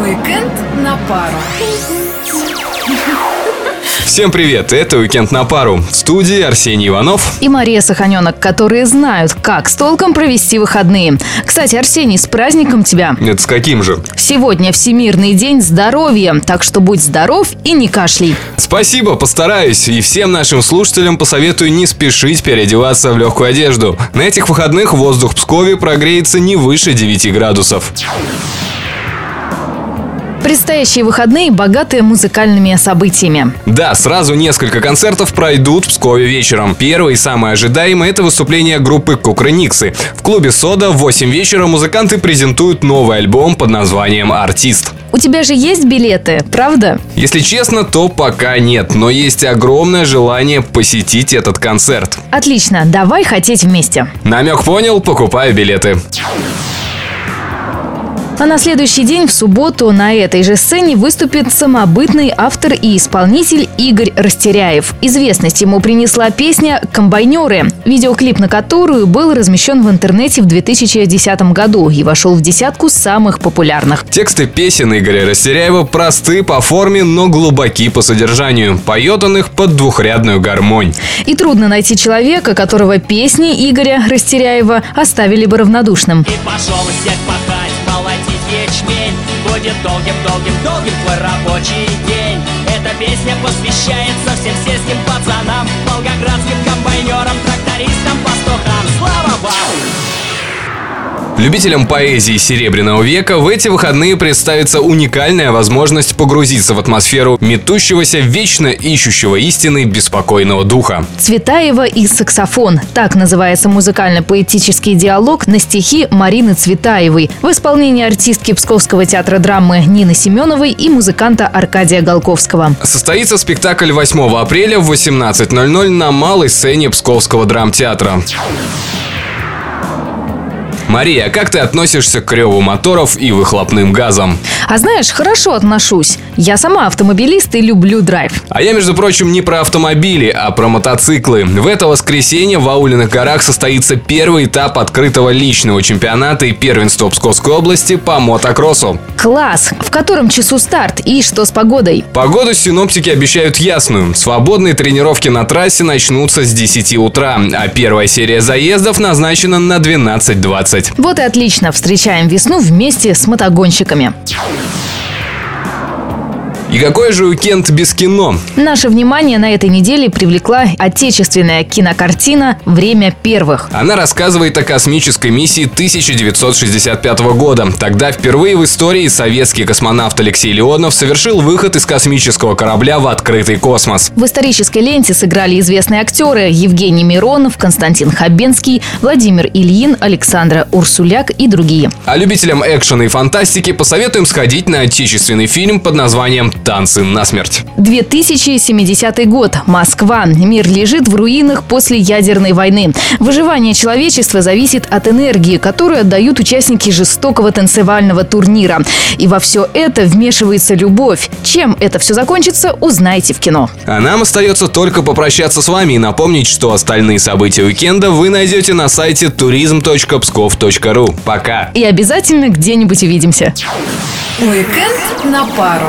Уикенд на пару. Всем привет, это «Уикенд на пару». В студии Арсений Иванов. и Мария Саханенок, которые знают, как с толком провести выходные. Кстати, Арсений, с праздником тебя! Это с каким же? Сегодня Всемирный день здоровья, так что будь здоров и не кашляй. Спасибо, постараюсь. И всем нашим слушателям посоветую не спешить переодеваться в легкую одежду. На этих выходных воздух в Пскове прогреется не выше 9 градусов. Предстоящие выходные богаты музыкальными событиями. Да, сразу несколько концертов пройдут в Пскове вечером. Первый и самый ожидаемый – это выступление группы Кукрыниксы. В клубе «Сода» в 8 вечера музыканты презентуют новый альбом под названием «Артист». У тебя же есть билеты, правда? Если честно, то пока нет, но есть огромное желание посетить этот концерт. Отлично, давай хотеть вместе. Намек понял, покупаю билеты. А на следующий день, в субботу, на этой же сцене выступит самобытный автор и исполнитель Игорь Растеряев. Известность ему принесла песня «Комбайнеры», видеоклип на которую был размещен в интернете в 2010 году и вошел в десятку самых популярных. Тексты песен Игоря Растеряева просты по форме, но глубоки по содержанию. Поет он их под двухрядную гармонь. И трудно найти человека, которого песни Игоря Растеряева оставили бы равнодушным. И пошел всех ячмень Будет долгим-долгим-долгим твой рабочий день Эта песня посвящается всем сельским пацанам Волгоградским комбайнерам, трактористам, пастухам! Любителям поэзии Серебряного века в эти выходные представится уникальная возможность погрузиться в атмосферу метущегося, вечно ищущего истины беспокойного духа. Цветаева и саксофон. Так называется музыкально-поэтический диалог на стихи Марины Цветаевой в исполнении артистки Псковского театра драмы Нины Семеновой и музыканта Аркадия Голковского. Состоится спектакль 8 апреля в 18.00 на малой сцене Псковского драмтеатра. Мария, как ты относишься к реву моторов и выхлопным газам? А знаешь, хорошо отношусь. Я сама автомобилист и люблю драйв. А я, между прочим, не про автомобили, а про мотоциклы. В это воскресенье в Аулиных горах состоится первый этап открытого личного чемпионата и первенства Псковской области по мотокроссу. Класс! В котором часу старт и что с погодой? Погоду синоптики обещают ясную. Свободные тренировки на трассе начнутся с 10 утра, а первая серия заездов назначена на 12.20. Вот и отлично, встречаем весну вместе с мотогонщиками. И какой же уикенд без кино? Наше внимание на этой неделе привлекла отечественная кинокартина «Время первых». Она рассказывает о космической миссии 1965 года. Тогда впервые в истории советский космонавт Алексей Леонов совершил выход из космического корабля в открытый космос. В исторической ленте сыграли известные актеры Евгений Миронов, Константин Хабенский, Владимир Ильин, Александра Урсуляк и другие. А любителям экшена и фантастики посоветуем сходить на отечественный фильм под названием «Танцы на смерть». 2070 год. Москва. Мир лежит в руинах после ядерной войны. Выживание человечества зависит от энергии, которую отдают участники жестокого танцевального турнира. И во все это вмешивается любовь. Чем это все закончится, узнайте в кино. А нам остается только попрощаться с вами и напомнить, что остальные события уикенда вы найдете на сайте turism.pskov.ru. Пока! И обязательно где-нибудь увидимся. Уикенд на пару.